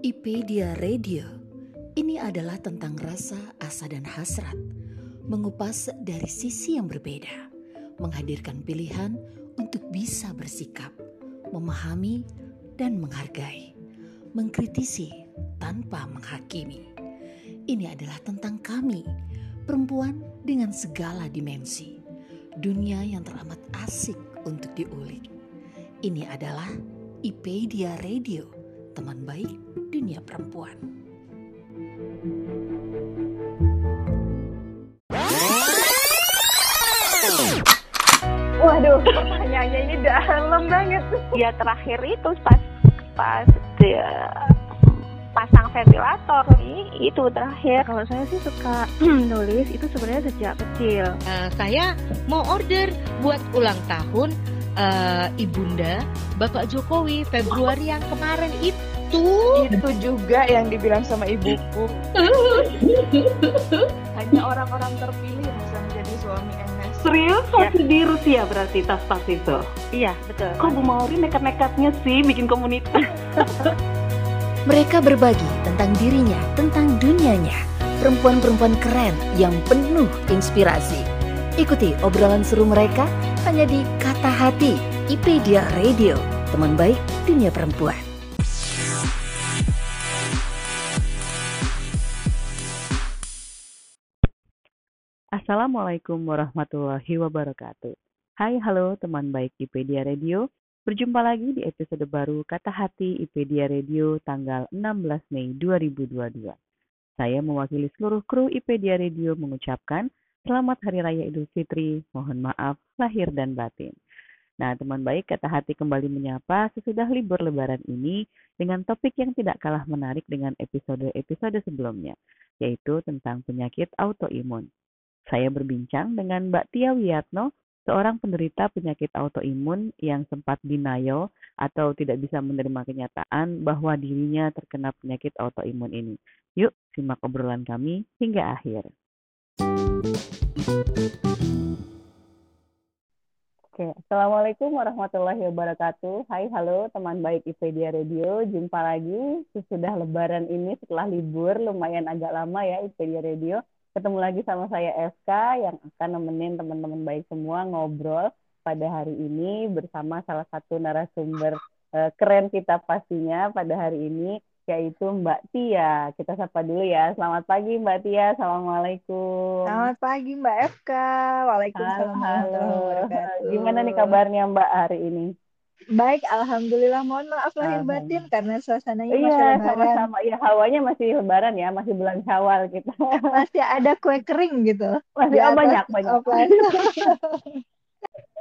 IPedia Radio. Ini adalah tentang rasa, asa, dan hasrat, mengupas dari sisi yang berbeda, menghadirkan pilihan untuk bisa bersikap, memahami, dan menghargai, mengkritisi tanpa menghakimi. Ini adalah tentang kami, perempuan dengan segala dimensi, dunia yang teramat asik untuk diulik. Ini adalah IPedia Radio, teman baik dunia perempuan. Waduh, pertanyaannya ini dalam banget. Ya terakhir itu pas pas dia pasang ventilator nih itu terakhir. Kalau saya sih suka nulis itu sebenarnya sejak kecil. Uh, saya mau order buat ulang tahun uh, ibunda Bapak Jokowi Februari yang kemarin itu. Itu juga yang dibilang sama ibuku. Hanya orang-orang terpilih yang bisa menjadi suami MS. Serius waktu di Rusia berarti tas-tas itu? Iya, betul. Kok Bu Mauri nekat-nekatnya sih bikin komunitas? Mereka berbagi tentang dirinya, tentang dunianya. Perempuan-perempuan keren yang penuh inspirasi. Ikuti obrolan seru mereka hanya di Kata Hati IPedia Radio, teman baik dunia perempuan. Assalamualaikum warahmatullahi wabarakatuh. Hai, halo teman baik IPedia Radio. Berjumpa lagi di episode baru Kata Hati IPedia Radio tanggal 16 Mei 2022. Saya mewakili seluruh kru IPedia Radio mengucapkan Selamat Hari Raya Idul Fitri, mohon maaf lahir dan batin. Nah, teman baik, kata hati kembali menyapa sesudah libur lebaran ini dengan topik yang tidak kalah menarik dengan episode-episode sebelumnya, yaitu tentang penyakit autoimun. Saya berbincang dengan Mbak Tia Wiyatno, seorang penderita penyakit autoimun yang sempat denial atau tidak bisa menerima kenyataan bahwa dirinya terkena penyakit autoimun ini. Yuk, simak obrolan kami hingga akhir. Oke, Assalamualaikum warahmatullahi wabarakatuh. Hai, halo teman baik IPedia Radio. Jumpa lagi sesudah lebaran ini setelah libur lumayan agak lama ya IPedia Radio. Ketemu lagi sama saya FK yang akan nemenin teman-teman baik semua ngobrol pada hari ini bersama salah satu narasumber uh, keren kita pastinya pada hari ini yaitu Mbak Tia. Kita sapa dulu ya. Selamat pagi Mbak Tia. Assalamualaikum. Selamat pagi Mbak FK. Waalaikumsalam. Halo. Gimana nih kabarnya Mbak hari ini? Baik, alhamdulillah. Mohon maaf lahir batin karena suasananya iya, masih lebaran. sama-sama. Ya, hawanya masih lebaran ya, masih bulan Syawal kita. masih ada kue kering gitu. Masih oh, banyak, banyak.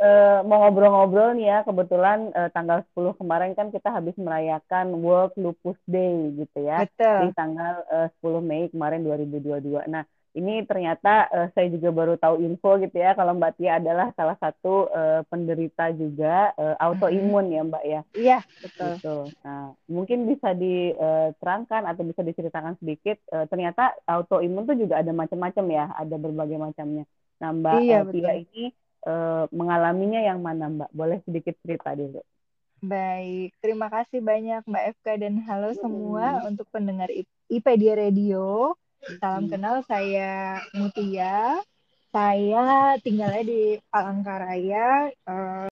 uh, mau ngobrol-ngobrol nih ya, kebetulan uh, tanggal 10 kemarin kan kita habis merayakan World Lupus Day gitu ya. Betul. Di tanggal uh, 10 Mei kemarin 2022. Nah, ini ternyata uh, saya juga baru tahu info gitu ya kalau Mbak Tia adalah salah satu uh, penderita juga uh, autoimun ya Mbak ya. Iya, betul. Gitu. Nah, mungkin bisa diterangkan atau bisa diceritakan sedikit uh, ternyata autoimun tuh juga ada macam-macam ya, ada berbagai macamnya. Nah, Mbak iya, uh, Tia ini uh, mengalaminya yang mana Mbak? Boleh sedikit cerita dulu. Baik, terima kasih banyak Mbak FK dan halo semua hmm. untuk pendengar IPedia Radio. Salam kenal, saya Mutia. Saya tinggalnya di Palangkaraya. Uh,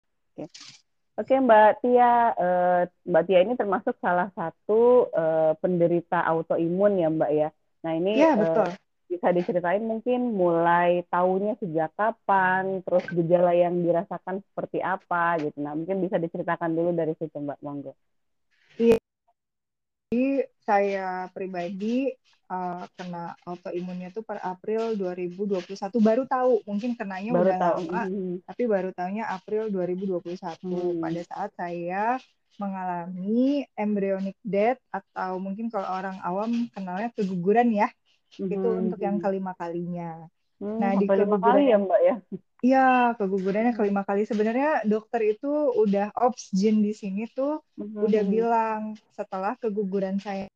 Oke Mbak Tia, uh, Mbak Tia ini termasuk salah satu uh, penderita autoimun ya Mbak ya. Nah ini ya, betul. Uh, bisa diceritain mungkin mulai tahunya sejak kapan, terus gejala yang dirasakan seperti apa gitu. Nah mungkin bisa diceritakan dulu dari situ Mbak Monggo. Iya. Jadi saya pribadi uh, kena autoimunnya tuh per April 2021 baru tahu mungkin kenanya baru udah tahu. lama hmm. tapi baru tahunya April 2021 hmm. pada saat saya mengalami embryonic death atau mungkin kalau orang awam kenalnya keguguran ya hmm. itu untuk yang kelima kalinya hmm, nah di kelima kali ya mbak ya Iya, kegugurannya kelima kali. Sebenarnya dokter itu udah obsgyn di sini tuh hmm. udah bilang setelah keguguran saya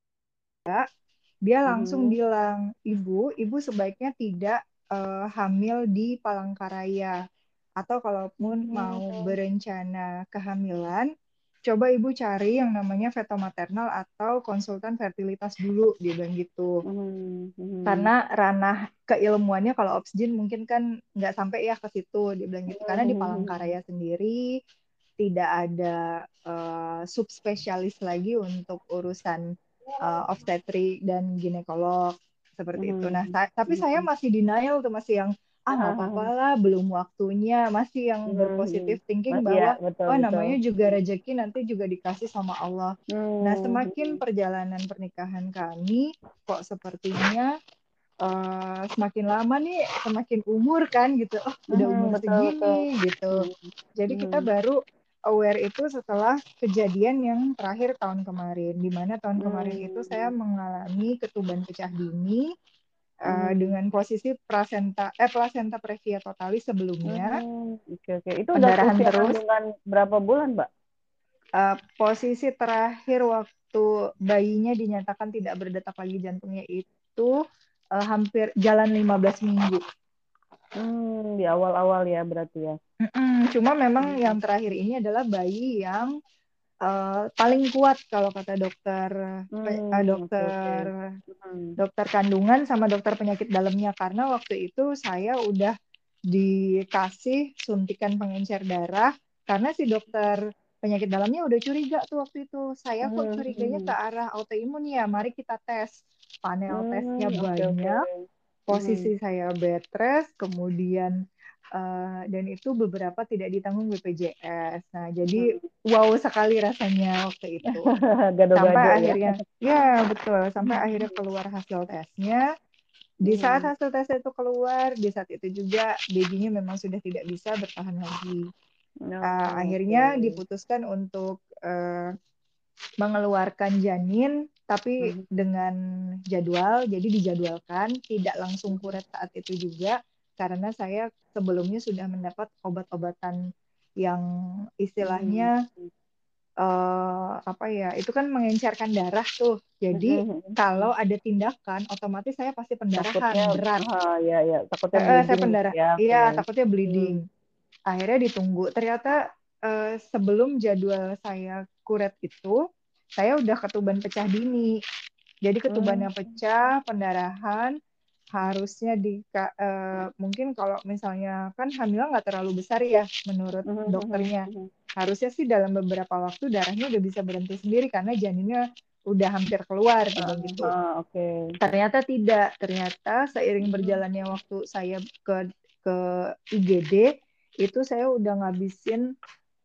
dia langsung hmm. bilang ibu ibu sebaiknya tidak uh, hamil di Palangkaraya atau kalaupun hmm. mau berencana kehamilan coba ibu cari yang namanya veto maternal atau konsultan fertilitas dulu dia bilang gitu Hmm, hmm. karena ranah keilmuannya kalau obsgyn mungkin kan nggak sampai ya ke situ dia bilang gitu karena di Hmm. Palangkaraya sendiri tidak ada uh, subspesialis lagi untuk urusan uh, obstetrik dan ginekolog seperti itu. Nah, Hmm. sa- tapi saya masih denial tuh masih yang ah nggak apa-apa lah belum waktunya masih yang Hmm. berpositif thinking Mas- bahwa iya, betul, oh betul. namanya juga rezeki nanti juga dikasih sama Allah. Hmm, Nah, semakin perjalanan pernikahan kami kok sepertinya eh, semakin lama nih semakin umur kan gitu. Oh, udah Hmm, umur betul, segini betul. gitu. Jadi kita Hmm. baru aware itu setelah kejadian yang terakhir tahun kemarin di mana tahun kemarin Hmm. itu saya mengalami ketuban pecah dini eh, Hmm. dengan posisi plasenta eh plasenta previa totalis sebelumnya. Hmm, Oke oke. Itu udah Pendarahan terus. kandungan berapa bulan, Mbak? Eh, posisi terakhir waktu bayinya dinyatakan tidak berdetak lagi jantungnya itu eh, hampir jalan 15 minggu. Hmm, di awal-awal ya berarti ya. Mm-mm, Cuma memang Hmm. yang terakhir ini adalah bayi yang eh, paling kuat kalau kata dokter eh, oke, dokter Hmm. dokter kandungan sama dokter penyakit dalamnya karena waktu itu saya udah dikasih suntikan pengencer darah karena si dokter penyakit dalamnya udah curiga tuh waktu itu saya kok Hmm, curiganya hmm. ke arah autoimun ya mari kita tes panel tesnya Hmm, oke, oke. Posisi saya bed rest kemudian eh, dan itu beberapa tidak ditanggung BPJS nah jadi wow sekali rasanya waktu itu. Gado-gado sampai ya. akhirnya ya betul. Sampai akhirnya keluar hasil tesnya. Di saat Hmm. hasil tesnya itu keluar di saat itu juga babynya memang sudah tidak bisa bertahan lagi. Oh, Uh, akhirnya oke. diputuskan untuk uh, mengeluarkan janin tapi Mhm. dengan jadwal jadi dijadwalkan tidak langsung kuret saat itu juga karena saya sebelumnya sudah mendapat obat-obatan yang istilahnya Hmm. eh, apa ya itu kan mengencerkan darah tuh jadi Mhm. kalau ada tindakan otomatis saya pasti pendarahan takutnya berat ya ya takutnya Eh, eh, saya bleeding pendarah ya iya oke. takutnya bleeding akhirnya ditunggu ternyata eh, sebelum jadwal saya kuret itu saya udah ketuban pecah dini jadi ketubannya Hmm. pecah pendarahan harusnya di eh, mungkin kalau misalnya kan hamil nggak terlalu besar ya menurut Mhm, dokternya mhm, mhm. harusnya sih dalam beberapa waktu darahnya udah bisa berhenti sendiri karena janinnya udah hampir keluar gitu gitu Ah, oke ternyata tidak ternyata seiring Hmm. berjalannya waktu saya ke ke IGD itu saya udah ngabisin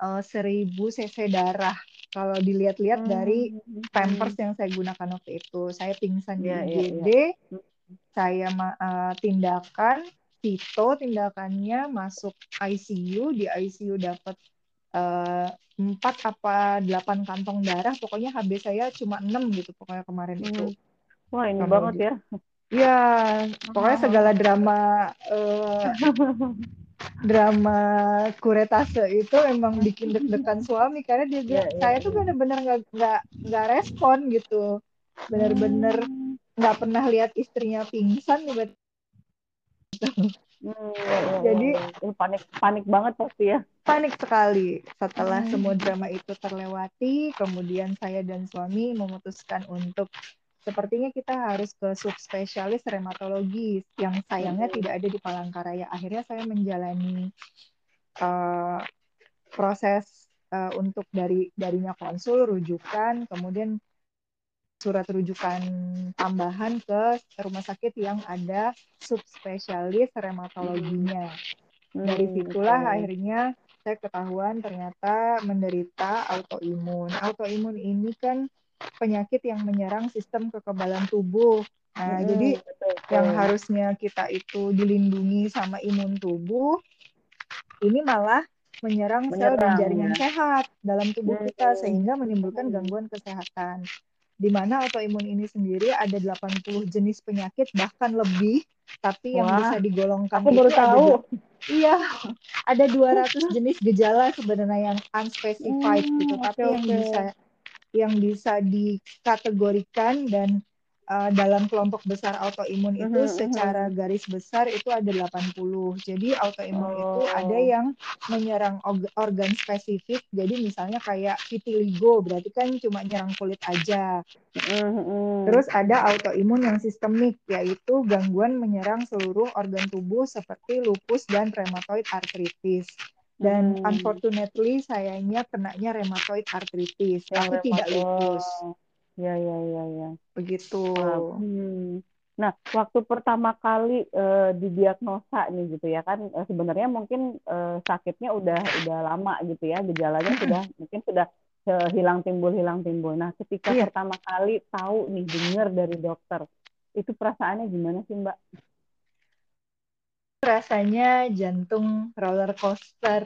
eh, 1000 cc darah kalau dilihat-lihat dari Hmm, pampers yang saya gunakan waktu itu. Saya pingsan di Iya, iya, IGD Hmm. saya eh, tindakan Tito tindakannya masuk ICU di ICU dapat eh, empat apa delapan kantong darah. Pokoknya HB saya cuma 6 gitu pokoknya kemarin itu. Hmm. wah ini banget ya. Ya, pokoknya segala drama eh, drama kuretase itu emang bikin deg-degan suami karena dia bilang Iya, iya, saya tuh iya. bener-bener nggak nggak nggak respon gitu, bener-bener Hmm. nggak pernah lihat istrinya pingsan tiba Hmm, iya, iya, Jadi- panik panik banget pasti ya panik sekali setelah Hmm. semua drama itu terlewati kemudian saya dan suami memutuskan untuk sepertinya kita harus ke subspesialis reumatologi yang sayangnya Hmm. tidak ada di Palangkaraya akhirnya saya menjalani eh, proses eh, untuk dari darinya konsul rujukan kemudian surat rujukan tambahan ke rumah sakit yang ada subspesialis reumatologinya dari Hmm, situlah oke. akhirnya saya ketahuan ternyata menderita autoimun. Autoimun ini kan penyakit yang menyerang sistem kekebalan tubuh. Nah, Hmm, jadi betul, betul. yang harusnya kita itu dilindungi sama imun tubuh, ini malah menyerang, sel dan Menyerang, jaringan ya. sehat dalam tubuh Hmm. kita sehingga menimbulkan gangguan kesehatan. Di mana autoimun ini sendiri ada 80 jenis penyakit bahkan lebih, tapi yang Wah, bisa digolongkan aku baru itu ada tahu Iya, ada 200 jenis gejala sebenarnya yang unspecified Hmm, gitu, oke, tapi yang oke. bisa yang bisa dikategorikan dan uh, dalam kelompok besar autoimun itu Mhm, secara mhm. garis besar itu ada 80. Jadi autoimun itu ada Oh. yang menyerang organ spesifik. Jadi misalnya kayak vitiligo berarti kan cuma nyerang kulit aja. Mhm. Terus ada autoimun yang sistemik yaitu gangguan menyerang seluruh organ tubuh seperti lupus dan rheumatoid arthritis. Dan Hmm. unfortunately sayanya kenanya rheumatoid arthritis, Yang tapi tidak remato. lupus. Ya, ya, ya, ya. Begitu. Hmm. Nah, waktu pertama kali eh, didiagnosa nih gitu ya kan eh, sebenarnya mungkin eh, sakitnya udah udah lama gitu ya, gejalanya sudah mungkin sudah eh, hilang timbul hilang timbul. Nah, ketika Iya. pertama kali tahu nih dengar dari dokter, itu perasaannya gimana sih, Mbak? Rasanya jantung roller coaster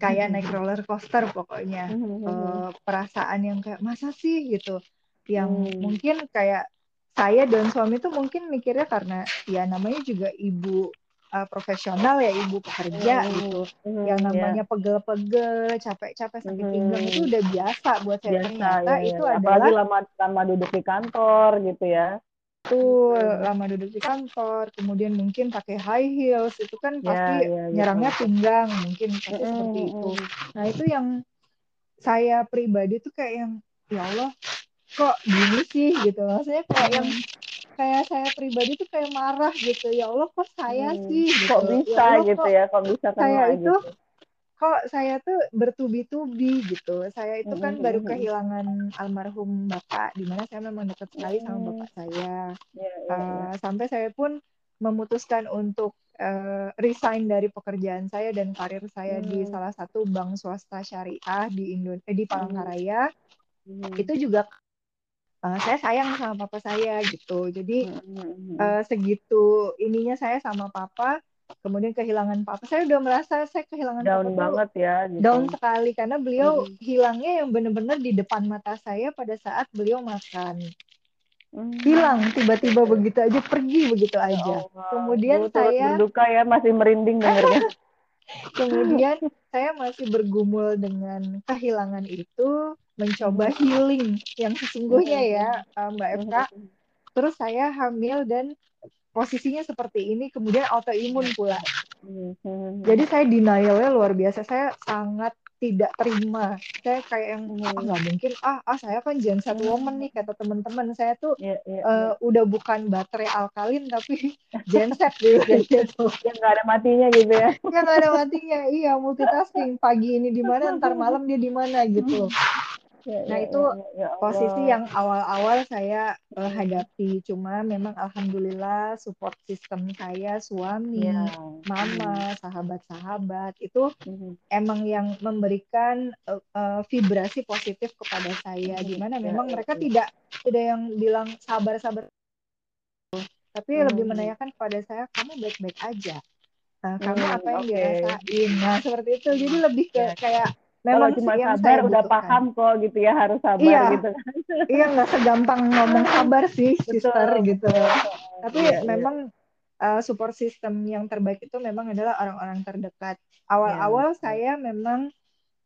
kayak Hmm. naik roller coaster pokoknya Mhm, mhm. Eh, perasaan yang kayak masa sih gitu yang Hmm. mungkin kayak saya dan suami tuh mungkin mikirnya karena ya namanya juga ibu uh, profesional ya ibu pekerja Hmm, gitu yang ya. namanya pegel-pegel capek-capek sakit Mhm. pinggang itu udah biasa buat saya biasa ternyata ya, ya, itu ya. adalah apalagi lama lama duduk di kantor gitu ya Betul, lama duduk di kantor, kemudian mungkin pakai high heels, itu kan ya pasti ya gitu nyerangnya pinggang, mungkin pasti seperti itu. Nah, itu yang saya pribadi tuh kayak yang, ya Allah, kok gini sih? Gitu. Maksudnya kayak yang kayak saya pribadi tuh kayak marah gitu. Ya Allah, kok saya Hmm, sih? Kok gitu. bisa Ya Allah, gitu kok ya? Kok bisa saya kena itu gitu kok saya tuh bertubi-tubi gitu. Saya itu kan baru Mm-mm, mm-mm. kehilangan almarhum bapak, di mana saya memang dekat sekali sama Hmm, bapak saya. ya ya ya Uh, sampai saya pun memutuskan untuk uh, resign dari pekerjaan saya dan karir saya di Hmm, salah satu bank swasta syariah di Indo eh, di hmm, Palangkaraya hmm, itu juga uh, saya sayang sama papa saya gitu jadi hmm, hmm, hmm. uh, segitu ininya saya sama papa kemudian kehilangan papa. Saya udah merasa saya kehilangan papa down tuh banget ya gitu. down sekali. Karena beliau Hmm, hilangnya yang benar-benar di depan mata saya pada saat beliau makan. Hmm. hilang tiba-tiba begitu aja pergi begitu ya aja. Kemudian saya berduka ya masih merinding dengernya kemudian saya masih bergumul dengan kehilangan itu mencoba healing yang sesungguhnya ya Mbak Eka terus saya hamil dan posisinya seperti ini kemudian autoimun pula. Hmm, hmm, jadi saya denialnya luar biasa saya sangat tidak terima. Saya kayak yang ah hmm. nggak mungkin. Ah ah saya kan gen Z woman nih kata teman-teman. Saya tuh ya ya eh, udah bukan baterai alkalin tapi gen Z gitu gitu. Ya nggak ada matinya gitu ya. Ya nggak ada matinya iya multitasking. Pagi ini di mana ntar malam dia di mana gitu Ya, nah ya, itu ya, ya, ya posisi yang awal-awal saya eh, hadapi. Cuma memang alhamdulillah support system saya suami ya. mama sahabat-sahabat itu Hmm, emang yang memberikan eh, eh, vibrasi positif kepada saya. Hmm, di mana ya, memang ya, mereka ya. tidak tidak yang bilang sabar-sabar. Tapi lebih Hmm. menanyakan kepada saya kamu baik-baik aja. Nah, kamu Hmm, apa yang oke. dirasain? Nah seperti itu. Jadi lebih ke Ya. kayak Kalau memang cuma sih yang sabar udah butuhkan paham kok gitu ya harus sabar Iya. gitu kan. iya nggak segampang ngomong sabar sih sister gitu betul. tapi Iya, iya. memang uh, support system yang terbaik itu memang adalah orang-orang terdekat awal-awal betul. saya memang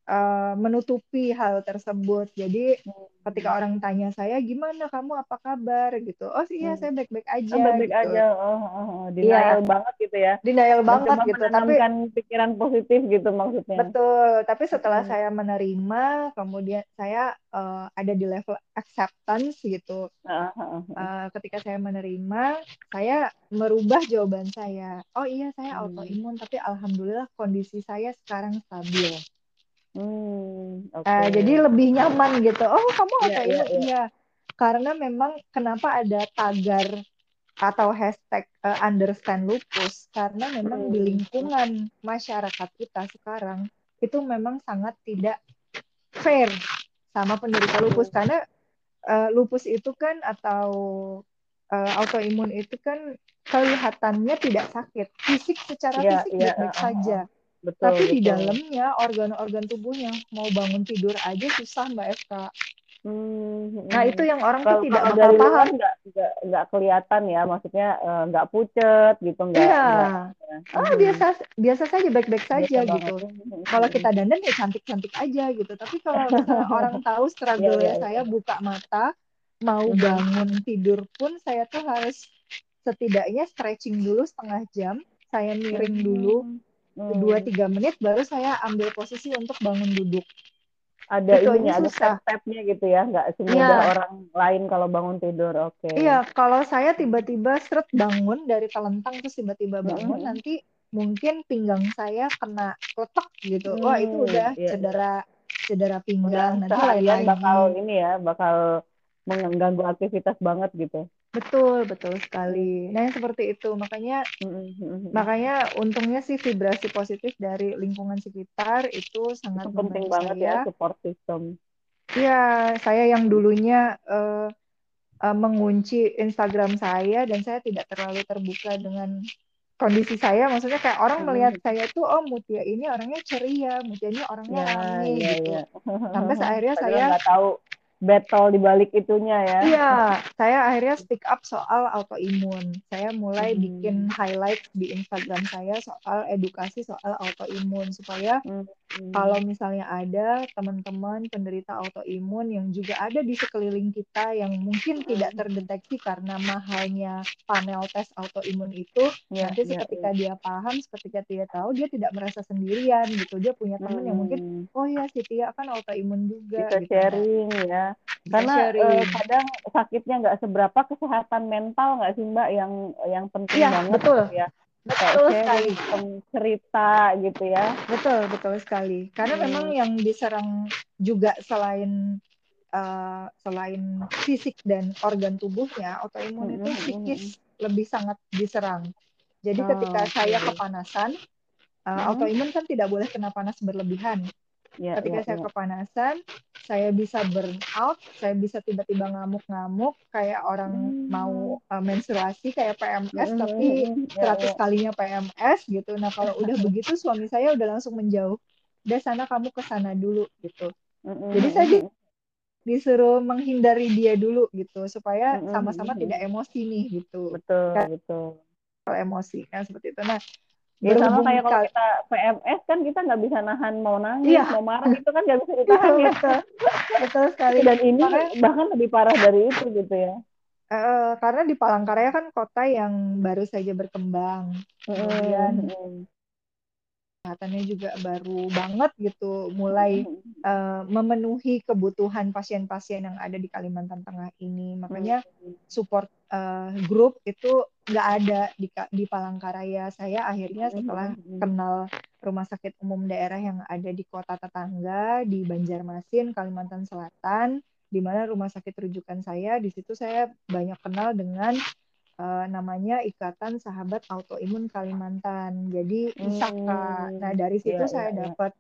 uh, menutupi hal tersebut jadi Hmm. ketika orang tanya saya gimana kamu apa kabar gitu oh iya Hmm. saya baik-baik aja Oh, baik-baik gitu aja. Oh, oh, oh. Denial banget gitu ya. denial banget Mencoba gitu tapi pikiran positif gitu maksudnya. betul tapi setelah Hmm. saya menerima kemudian saya uh, ada di level acceptance gitu Ah, ah, ah. Uh, ketika saya menerima, saya merubah jawaban saya. Oh iya, saya Hmm. autoimun, tapi alhamdulillah kondisi saya sekarang stabil. Hmm, oke. Uh, jadi lebih nyaman gitu. Oh, kamu Iya, autoimun? iya, iya. Iya. Karena memang kenapa ada tagar atau hashtag uh, understand lupus? Karena memang di Hmm. lingkungan masyarakat kita sekarang itu memang sangat tidak fair sama penderita lupus karena uh, lupus itu kan atau uh, autoimun itu kan kelihatannya tidak sakit, fisik secara fisik iya, baik-baik ah, saja, Betul, tapi di betul. dalamnya organ-organ tubuhnya mau bangun tidur aja susah Mbak Eka. Hmm, Nah hmm. itu yang orang Kalau tuh tidak bakal dari paham. nggak nggak nggak kelihatan ya, maksudnya eh, nggak pucet gitu, nggak Iya. ya. Ah Hmm. biasa biasa saja baik-baik Biasa saja banget. gitu. Hmm, Kalau kita dandan ya cantik-cantik aja gitu. Tapi kalau orang tahu struggle iya, iya. saya buka mata, mau bangun tidur pun saya tuh harus setidaknya stretching dulu setengah jam saya miring dulu Hmm. dua tiga menit baru saya ambil posisi untuk bangun duduk ada Itu aja ada susah. step-stepnya gitu ya nggak semudah Iya. orang lain kalau bangun tidur oke Iya, kalau saya tiba-tiba seret bangun dari telentang terus tiba-tiba bangun Mhm. nanti mungkin pinggang saya kena kletek gitu. Wah, itu Hmm, udah iya, cedera cedera udah pinggang nanti lain seharian lagi. bakal ini ya bakal mengganggu aktivitas banget gitu Betul, betul sekali. Nah, yang seperti itu. Makanya Mhm. makanya untungnya sih vibrasi positif dari lingkungan sekitar itu sangat itu penting banget ya saya. support system Iya, saya yang dulunya eh, eh, mengunci Instagram saya dan saya tidak terlalu terbuka dengan kondisi saya. Maksudnya kayak orang Mhm. melihat saya tuh, oh Mutia ini orangnya ceria, Mutia ini orangnya ya rame ya gitu. ya Sampai akhirnya padahal saya nggak tahu battle di balik itunya ya Iya, saya akhirnya speak up soal autoimun. Saya mulai Mhm. bikin highlight di Instagram saya soal edukasi soal autoimun supaya Mhm. kalau misalnya ada teman-teman penderita autoimun yang juga ada di sekeliling kita yang mungkin tidak Mhm. terdeteksi karena mahalnya panel tes autoimun itu, ya nanti ya seketika ya dia paham, seketika dia tahu, dia tidak merasa sendirian gitu. Dia punya teman yang mungkin, Hmm. oh ya si Tia kan autoimun juga bisa gitu. Nah, sharing ya karena sharing. kadang sakitnya nggak seberapa kesehatan mental nggak sih mbak yang yang penting Iya, banget betul. gitu ya kayak Betul sekali. sharing cerita gitu ya Betul, betul sekali. Karena Hmm. memang yang diserang juga selain uh, selain fisik dan organ tubuhnya, autoimun itu Mm-mm, psikis lebih sangat diserang. Jadi Oh, ketika saya oke. kepanasan, uh, Mhm. autoimun kan tidak boleh kena panas berlebihan. Ya Ketika ya saya ya kepanasan, saya bisa burn out, saya bisa tiba-tiba ngamuk-ngamuk kayak orang Hmm. mau uh, menstruasi kayak PMS Mm-mm, tapi mm-mm, ya 100 ya kalinya PMS gitu. Nah, kalau udah begitu suami saya udah langsung menjauh. Udah sana kamu ke sana dulu gitu. Mm-mm, Jadi saya disuruh menghindari dia dulu gitu supaya sama-sama mm-mm. tidak emosi nih gitu. betul Kan betul kalau emosi kan seperti itu. Nah, ya sama kayak kalau kal- kita PMS kan kita nggak bisa nahan mau nangis Iya. mau marah itu kan nggak bisa Iya, ditahan ya betul. Betul sekali. dan ini Makanya bahkan lebih parah dari itu gitu ya Eh, karena di Palangkaraya kan kota yang baru saja berkembang, kemudian Mm-mm, kesehatannya juga baru banget gitu, mulai eh, memenuhi kebutuhan pasien-pasien yang ada di Kalimantan Tengah ini. Makanya support eh, grup itu nggak ada di di Palangkaraya. Saya akhirnya setelah mm-mm, kenal rumah sakit umum daerah yang ada di kota tetangga di Banjarmasin, Kalimantan Selatan, di mana rumah sakit rujukan saya, di situ saya banyak kenal dengan eh, namanya Ikatan Sahabat Autoimun Kalimantan. Jadi ISAKA. Nah, Hmm, dari situ iya, saya iya, iya. dapat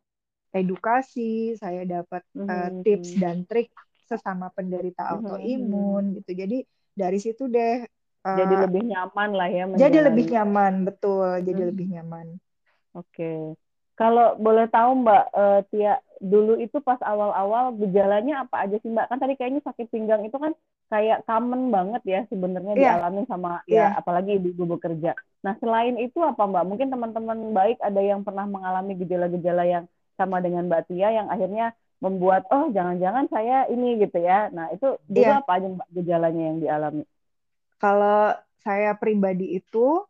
edukasi, saya dapat Mhm, tips dan trik sesama penderita autoimun gitu. Jadi dari situ deh eh, jadi lebih nyaman lah ya jadi lebih menjalani. nyaman, betul. Jadi Mhm. lebih nyaman. Oke. Kalau boleh tahu Mbak eh, Tia, dulu itu pas awal-awal gejalanya apa aja sih Mbak? Kan tadi kayaknya sakit pinggang itu kan kayak common banget ya sebenarnya Iya. dialami sama Iya. ya apalagi ibu-ibu bekerja. Nah, selain itu apa Mbak? Mungkin teman-teman baik ada yang pernah mengalami gejala-gejala yang sama dengan Mbak Tia yang akhirnya membuat oh jangan-jangan saya ini gitu ya. Nah, itu dulu Iya. apa aja Mbak gejalanya yang dialami? Kalau saya pribadi itu,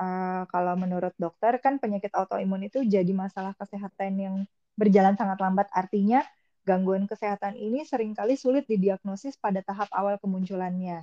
eh, kalau menurut dokter kan penyakit autoimun itu jadi masalah kesehatan yang berjalan sangat lambat. Artinya gangguan kesehatan ini sering kali sulit didiagnosis pada tahap awal kemunculannya.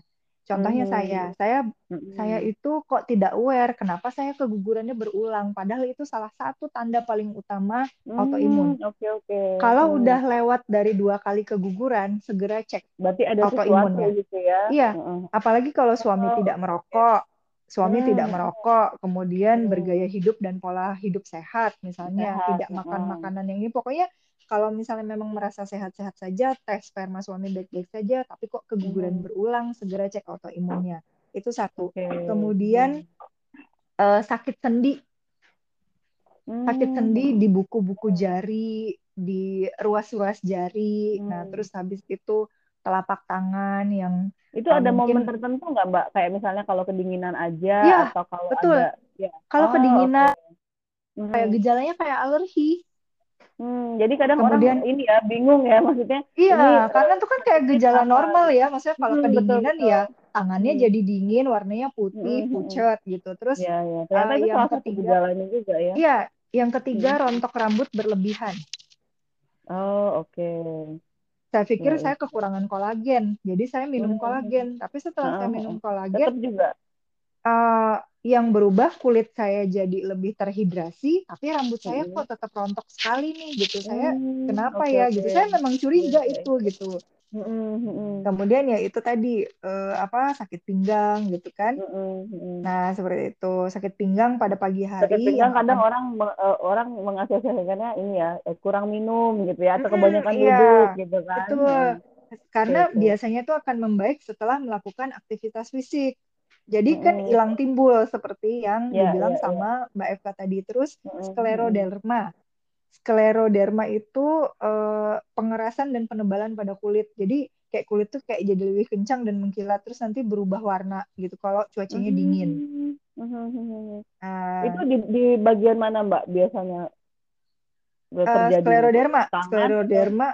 Contohnya Mhm. saya, saya Mhm. saya itu kok tidak aware kenapa saya kegugurannya berulang. Padahal itu salah satu tanda paling utama autoimun. Hmm, Oke oke. Kalau Hmm. udah lewat dari dua kali keguguran, segera cek Berarti ada autoimunnya. gitu ya. Iya, Heeh. apalagi kalau suami Oh, tidak merokok, suami Hmm. tidak merokok, kemudian Hmm. bergaya hidup dan pola hidup sehat, misalnya Sehat. tidak makan heeh. makanan yang ini, pokoknya kalau misalnya memang merasa sehat-sehat saja, tes sperma suami baik-baik saja, tapi kok keguguran Hmm. berulang, segera cek autoimunnya. Itu satu. Oke. Kemudian eh, sakit sendi, sakit Hmm. sendi di buku-buku jari, di ruas-ruas jari. Nah, Hmm. terus habis itu telapak tangan yang Itu eh, ada momen mungkin tertentu nggak Mbak? Kayak misalnya kalau kedinginan aja Iya, atau kalau betul. ada ya. Kalau Oh, kedinginan. Mhm. kayak gejalanya kayak alergi. Hmm, jadi kadang Kemudian- orang ini ya bingung ya maksudnya. Iya, Ini, karena itu kan kayak gejala apa? normal ya. Maksudnya kalau Hmm, kedinginan betul. ya tangannya Hmm. jadi dingin, warnanya putih, Hmm, hmm, pucat gitu. Terus Ya ya. Ternyata eh, itu yang ketiga- gejalanya juga ya. iya, yang ketiga Hmm. rontok rambut berlebihan. Oh oke. Saya pikir Ya, saya kekurangan kolagen, jadi saya minum Hmm. kolagen. Tapi setelah saya Ah, minum Tetap kolagen, juga. Eh, yang berubah kulit saya jadi lebih terhidrasi, tapi rambut saya Hmm. kok tetap rontok sekali nih gitu. Saya Hmm, kenapa oke, ya oke. gitu? Saya memang curiga Oke. itu gitu. Mm, mm, mm, Kemudian ya itu tadi eh, apa sakit pinggang gitu kan. mm, mm, mm. Nah, seperti itu. Sakit pinggang pada pagi hari Sakit pinggang kadang akan- orang eh, orang mengasosiasikannya ini ya kurang minum gitu ya atau Mm-mm, kebanyakan iya, duduk gitu kan. betul. Hmm. Karena oke. biasanya itu akan membaik setelah melakukan aktivitas fisik. Jadi kan hilang timbul seperti yang Iya, dibilang iya, sama Mbak Eva tadi. Terus Mm-mm, skleroderma. Skleroderma itu eh, pengerasan dan penebalan pada kulit. Jadi kayak kulit tuh kayak jadi lebih kencang dan mengkilat terus nanti berubah warna gitu kalau cuacanya dingin. Hmm, hmm, hmm, hmm. Nah, Itu di di bagian mana Mbak biasanya eh, terjadi? skleroderma, Tangan? skleroderma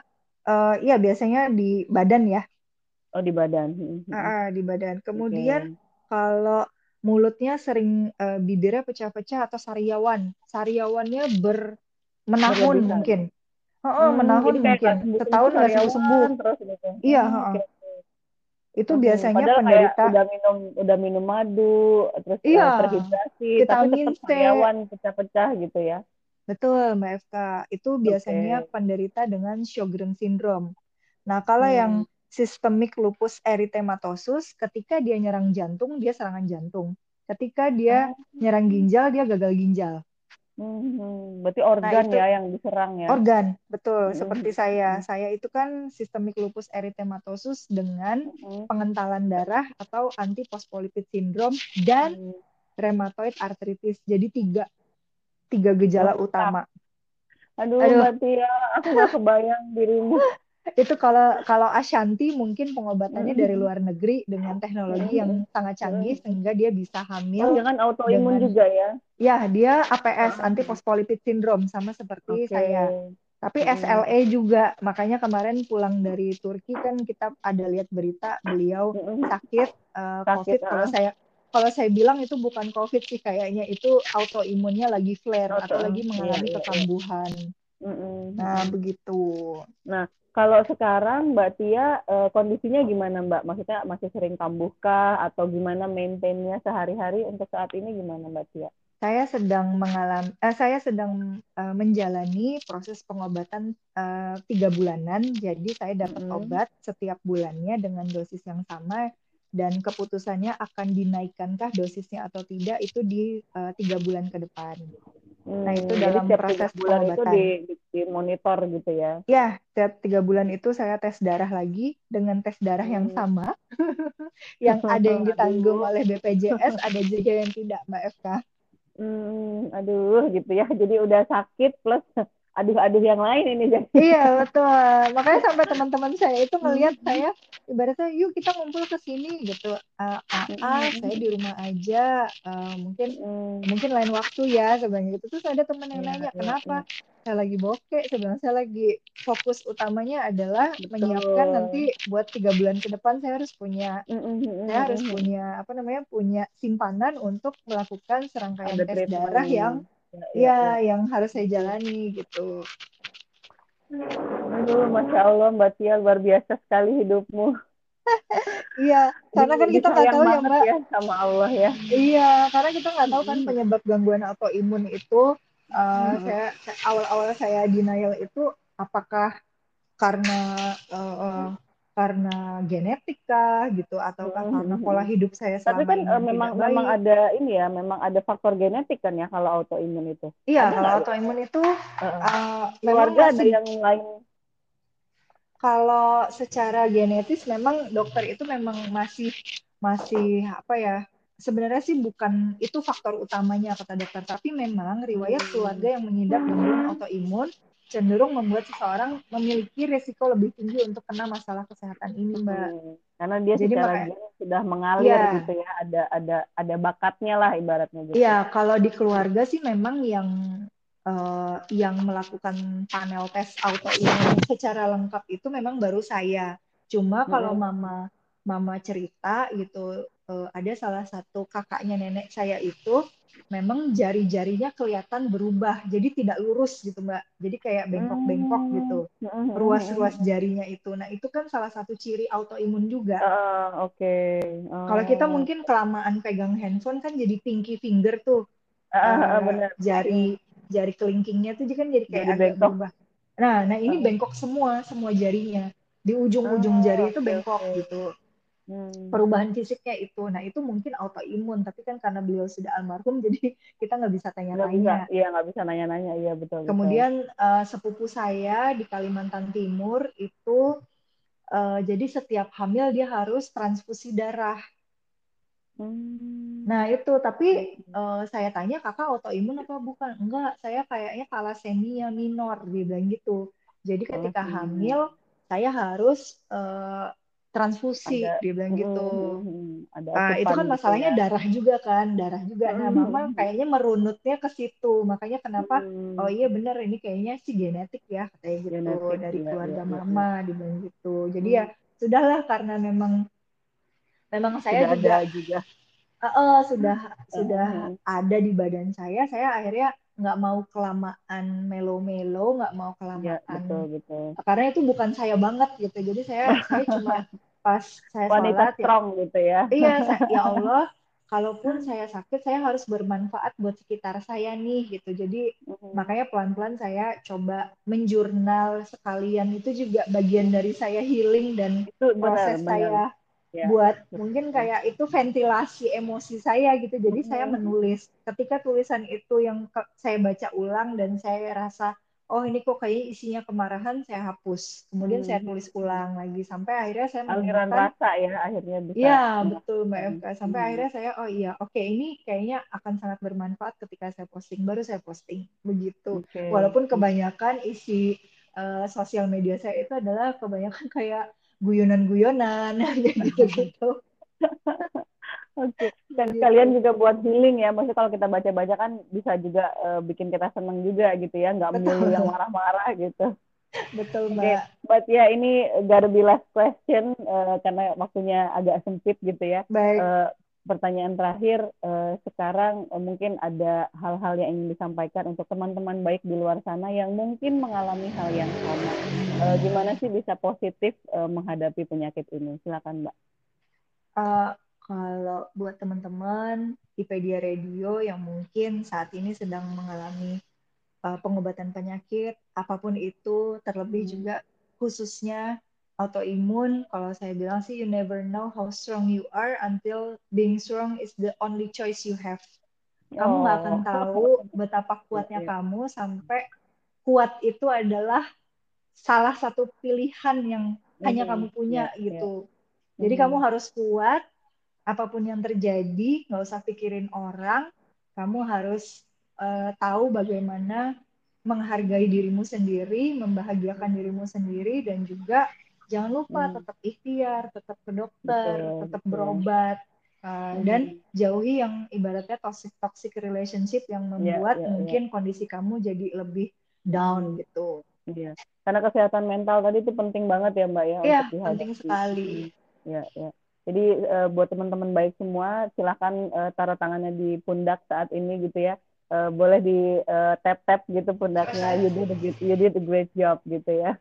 eh ya biasanya di badan ya. Oh di badan. Hmm, hmm, hmm. Ah, ah, di badan. Kemudian kalau mulutnya sering eh, bibirnya pecah-pecah atau sariawan, sariawannya ber menahun Berlebihan. mungkin. Heeh, Hmm, menahun mungkin. Setahun nggak karyawan sembuh-sembuh. gitu. Iya, Hmm, heeh. oke. Itu Hmm, biasanya Padahal penderita udah minum udah minum madu terus Iya, terhidrasi tapi vitamin tetap C. sariawan pecah-pecah gitu ya. Betul, Mbak Eka. Itu biasanya Oke. penderita dengan Sjogren syndrome. Nah, kalau Hmm. yang systemic lupus erythematosus, ketika dia nyerang jantung, dia serangan jantung. Ketika dia nyerang ginjal, dia gagal ginjal. Hmm, berarti organ itu- ya yang diserang ya. Organ, betul. Hmm. Seperti saya. Saya itu kan systemic lupus erythematosus dengan Hmm. pengentalan darah atau anti-phospholipid syndrome dan Hmm. rheumatoid arthritis. Jadi tiga tiga gejala utama. Aduh, Aduh. Mbak Tia, aku gak kebayang dirimu. Itu kalau kalau Ashanti mungkin pengobatannya dari luar negeri dengan teknologi yang sangat canggih sehingga dia bisa Oh, hamil. jangan autoimun dengan- juga ya. Ya, dia APS Oh. anti-phospholipid syndrome sama seperti Oke. saya. Tapi. SLE juga. Makanya kemarin pulang dari Turki kan kita ada lihat berita beliau sakit Sakit, COVID. Kalau saya kalau saya bilang itu bukan COVID sih kayaknya itu autoimunnya lagi flare atau Auto, lagi iya, mengalami iya, iya. kekambuhan. Nah, begitu. Kalau sekarang Mbak Tia eh, kondisinya gimana Mbak? Maksudnya masih sering kambuhkah atau gimana maintainnya sehari-hari untuk saat ini gimana Mbak Tia? Saya sedang mengalami, eh, saya sedang eh, menjalani proses pengobatan eh, tiga bulanan. Jadi saya dapat Mm-mm. obat setiap bulannya dengan dosis yang sama dan keputusannya akan dinaikkankah dosisnya atau tidak itu di eh, tiga bulan ke depan. Nah, itu Hmm, dalam proses bulan itu pengobatan. di, di, dimonitor gitu ya. Ya, setiap tiga bulan itu saya tes darah lagi dengan tes darah yang Hmm. sama, yang ada yang ditanggung oleh BPJS, ada juga yang tidak, Mbak FK. Hmm, aduh gitu ya. Jadi udah sakit plus aduh-aduh yang lain ini jadi. Iya betul. Makanya sampai teman-teman saya itu ngelihat Hmm. saya ibaratnya yuk kita ngumpul ke sini gitu. Ah, ah, ah, Hmm. saya di rumah aja. Ah, mungkin Hmm, mungkin lain waktu ya sebenarnya gitu. Terus ada teman yang Iya, nanya iya, kenapa saya lagi bokeh. Bilang saya lagi fokus utamanya adalah Betul. menyiapkan nanti buat tiga bulan ke depan saya harus punya hmm, hmm, hmm, saya harus punya apa namanya punya simpanan untuk melakukan serangkaian Ada tes treatment. darah yang Ya, ya, ya ya. yang harus saya jalani gitu. Aduh, masya Allah Mbak Tia luar biasa sekali hidupmu. Iya, karena kan kita nggak tahu ya Mbak. ya sama Allah ya. Iya, karena kita nggak tahu kan penyebab gangguan autoimun itu. uh, Hmm. saya saya- awal-awal saya denial itu apakah karena uh, karena genetika gitu ataukah Hmm. karena pola hidup saya Tapi selama kan ini eh, memang tidak memang baik. ada ini ya, memang ada faktor genetik kan ya kalau autoimun itu. Iya, ada kalau autoimun itu uh, Keluarga ada yang lain. kalau secara genetis memang dokter itu memang masih masih apa ya sebenarnya sih bukan itu faktor utamanya kata dokter tapi memang riwayat Hmm. keluarga yang mengidap gangguan autoimun cenderung membuat seseorang memiliki resiko lebih tinggi untuk kena masalah kesehatan ini mbak Hmm. Karena dia Jadi secara makanya- sudah mengalir Iya. gitu ya, ada ada ada bakatnya lah ibaratnya gitu. Iya kalau di keluarga sih memang yang uh, yang melakukan panel tes autoimun secara lengkap itu memang baru saya. Cuma kalau mama mama cerita gitu uh, ada salah satu kakaknya nenek saya itu memang jari-jarinya kelihatan berubah jadi tidak lurus gitu mbak jadi kayak bengkok-bengkok gitu hmm. ruas-ruas jarinya itu nah itu kan salah satu ciri autoimun juga uh, oke okay. uh. kalau kita mungkin kelamaan pegang handphone kan jadi pinky finger tuh uh, uh, benar. jari jari kelingkingnya tuh kan jadi kayak jadi agak bengkok. berubah nah nah ini uh. bengkok semua semua jarinya di ujung-ujung uh, jari itu bengkok okay. gitu hmm. perubahan fisiknya itu. Nah itu mungkin autoimun, tapi kan karena beliau sudah almarhum, jadi kita nggak bisa tanya-tanya. Iya nggak bisa nanya-nanya, iya betul. Kemudian Uh, sepupu saya di Kalimantan Timur itu uh, jadi setiap hamil dia harus transfusi darah. Hmm. Nah itu, tapi uh, saya tanya kakak autoimun apa bukan? Enggak, saya kayaknya thalassemia minor, dia bilang gitu. Jadi ketika hamil, saya harus uh, transfusi ada, dia bilang gitu. Hmm, ada nah, itu kan gitu masalahnya ya. darah juga kan, darah juga. Nah, hmm. mama kayaknya merunutnya ke situ. Makanya kenapa hmm. oh iya benar ini kayaknya sih genetik ya kayak gitu genetik, dari ya, keluarga ya, mama ya. dia bilang gitu. Jadi hmm. ya sudahlah karena memang memang saya sudah juga, ada juga. Uh, uh, sudah hmm. sudah ada di badan saya, saya akhirnya nggak mau kelamaan melo-melo, nggak mau kelamaan. Ya, betul, betul. Karena itu bukan saya banget gitu. Jadi saya saya cuma pas saya Wanita sholat ya strong ya, gitu ya. Iya, saya, ya Allah, kalaupun saya sakit saya harus bermanfaat buat sekitar saya nih gitu. Jadi mm-hmm. makanya pelan-pelan saya coba menjurnal sekalian itu juga bagian dari saya healing dan itu proses benar, saya benar ya. buat mungkin kayak itu ventilasi emosi saya gitu jadi hmm. saya menulis ketika tulisan itu yang saya baca ulang dan saya rasa oh ini kok kayak isinya kemarahan saya hapus kemudian hmm. saya tulis ulang lagi sampai akhirnya saya aliran rasa ya akhirnya bisa iya betul mbak sampai hmm. akhirnya saya oh iya oke okay, ini kayaknya akan sangat bermanfaat ketika saya posting baru saya posting begitu okay. walaupun kebanyakan isi uh, sosial media saya itu adalah kebanyakan kayak guyonan-guyonan gitu-gitu. Oke, okay. dan gitu. kalian juga buat healing ya. Maksudnya kalau kita baca-baca kan bisa juga uh, bikin kita seneng juga gitu ya, nggak melulu yang marah-marah gitu. Betul mbak. Okay. But ya ini gotta be last question uh, karena waktunya agak sempit gitu ya. Baik. Uh, pertanyaan terakhir uh, sekarang uh, mungkin ada hal-hal yang ingin disampaikan untuk teman-teman baik di luar sana yang mungkin mengalami hal yang sama. Uh, gimana sih bisa positif uh, menghadapi penyakit ini? Silakan mbak. Uh, kalau buat teman-teman IPedia Radio yang mungkin saat ini sedang mengalami uh, pengobatan penyakit apa pun itu, terlebih hmm. juga khususnya autoimun, kalau saya bilang sih you never know how strong you are until being strong is the only choice you have. Kamu nggak oh. akan tahu betapa kuatnya okay. kamu sampai kuat itu adalah salah satu pilihan yang mm-hmm. hanya kamu punya yeah, gitu. Yeah. Jadi mm-hmm. kamu harus kuat apa pun yang terjadi, nggak usah pikirin orang, kamu harus uh, tahu bagaimana menghargai dirimu sendiri, membahagiakan dirimu sendiri, dan juga jangan lupa hmm. tetap ikhtiar, tetap ke dokter, betul, tetap betul. berobat, uh, hmm. dan jauhi yang ibaratnya toxic toxic relationship yang ya, membuat yeah, yeah, mungkin yeah. kondisi kamu jadi lebih down gitu. Iya. Karena kesehatan mental tadi itu penting banget ya Mbak ya. Iya, penting sekali. Iya, iya. Jadi uh, buat teman-teman baik semua, silahkan uh, taruh tangannya di pundak saat ini gitu ya. Uh, boleh di uh, tap tap gitu pundaknya. You did a good, you did a great job gitu ya.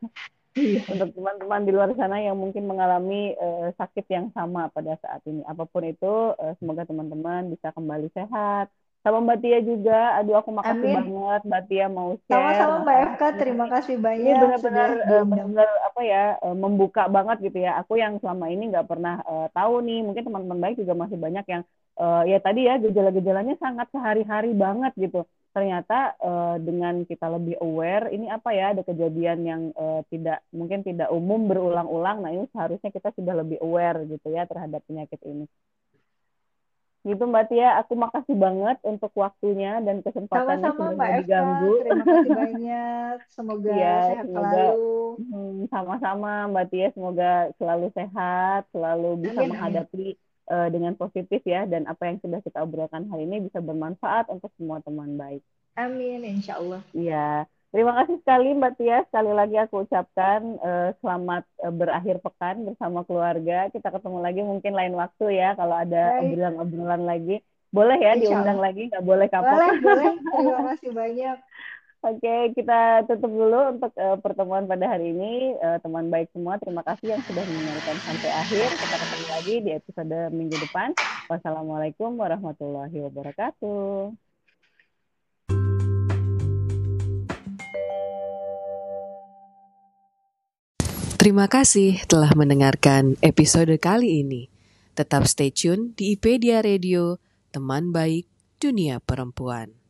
Iya. Untuk teman-teman di luar sana yang mungkin mengalami uh, sakit yang sama pada saat ini, apa pun itu, uh, semoga teman-teman bisa kembali sehat, sama Mbak Tia juga. Aduh aku makasih Amin. banget Mbak Tia mau share. Sama-sama Mbak Eka, terima kasih banyak. Ini benar-benar uh, benar apa ya uh, membuka banget gitu ya. Aku yang selama ini nggak pernah uh, tahu nih. Mungkin teman-teman baik juga masih banyak yang uh, ya tadi ya gejala-gejalanya sangat sehari-hari banget gitu. Ternyata uh, dengan kita lebih aware, ini apa ya ada kejadian yang uh, tidak mungkin tidak umum berulang-ulang. Nah ini seharusnya kita sudah lebih aware gitu ya terhadap penyakit ini. Gitu Mbak Tia, aku makasih banget untuk waktunya dan kesempatannya Sama-sama Mbak diganggu. Terima kasih banyak. Semoga ya, sehat semoga, selalu. Hmm, sama-sama Mbak Tia, semoga selalu sehat, selalu bisa amin, menghadapi Uh, dengan positif ya dan apa yang sudah kita obrolkan hari ini bisa bermanfaat untuk semua teman baik. Amin, insya Allah. Iya. Terima kasih sekali Mbak Tia. Sekali lagi aku ucapkan uh, selamat uh, berakhir pekan bersama keluarga. Kita ketemu lagi mungkin lain waktu ya kalau ada obrolan-obrolan lagi. Boleh ya diundang lagi, nggak boleh kapok. Boleh, boleh. Terima kasih banyak. Oke, kita tutup dulu untuk uh, pertemuan pada hari ini. Uh, teman baik semua, terima kasih yang sudah mendengarkan sampai akhir. Kita ketemu lagi di episode minggu depan. Wassalamualaikum warahmatullahi wabarakatuh. Terima kasih telah mendengarkan episode kali ini. Tetap stay tune di IPedia Radio, teman baik dunia perempuan.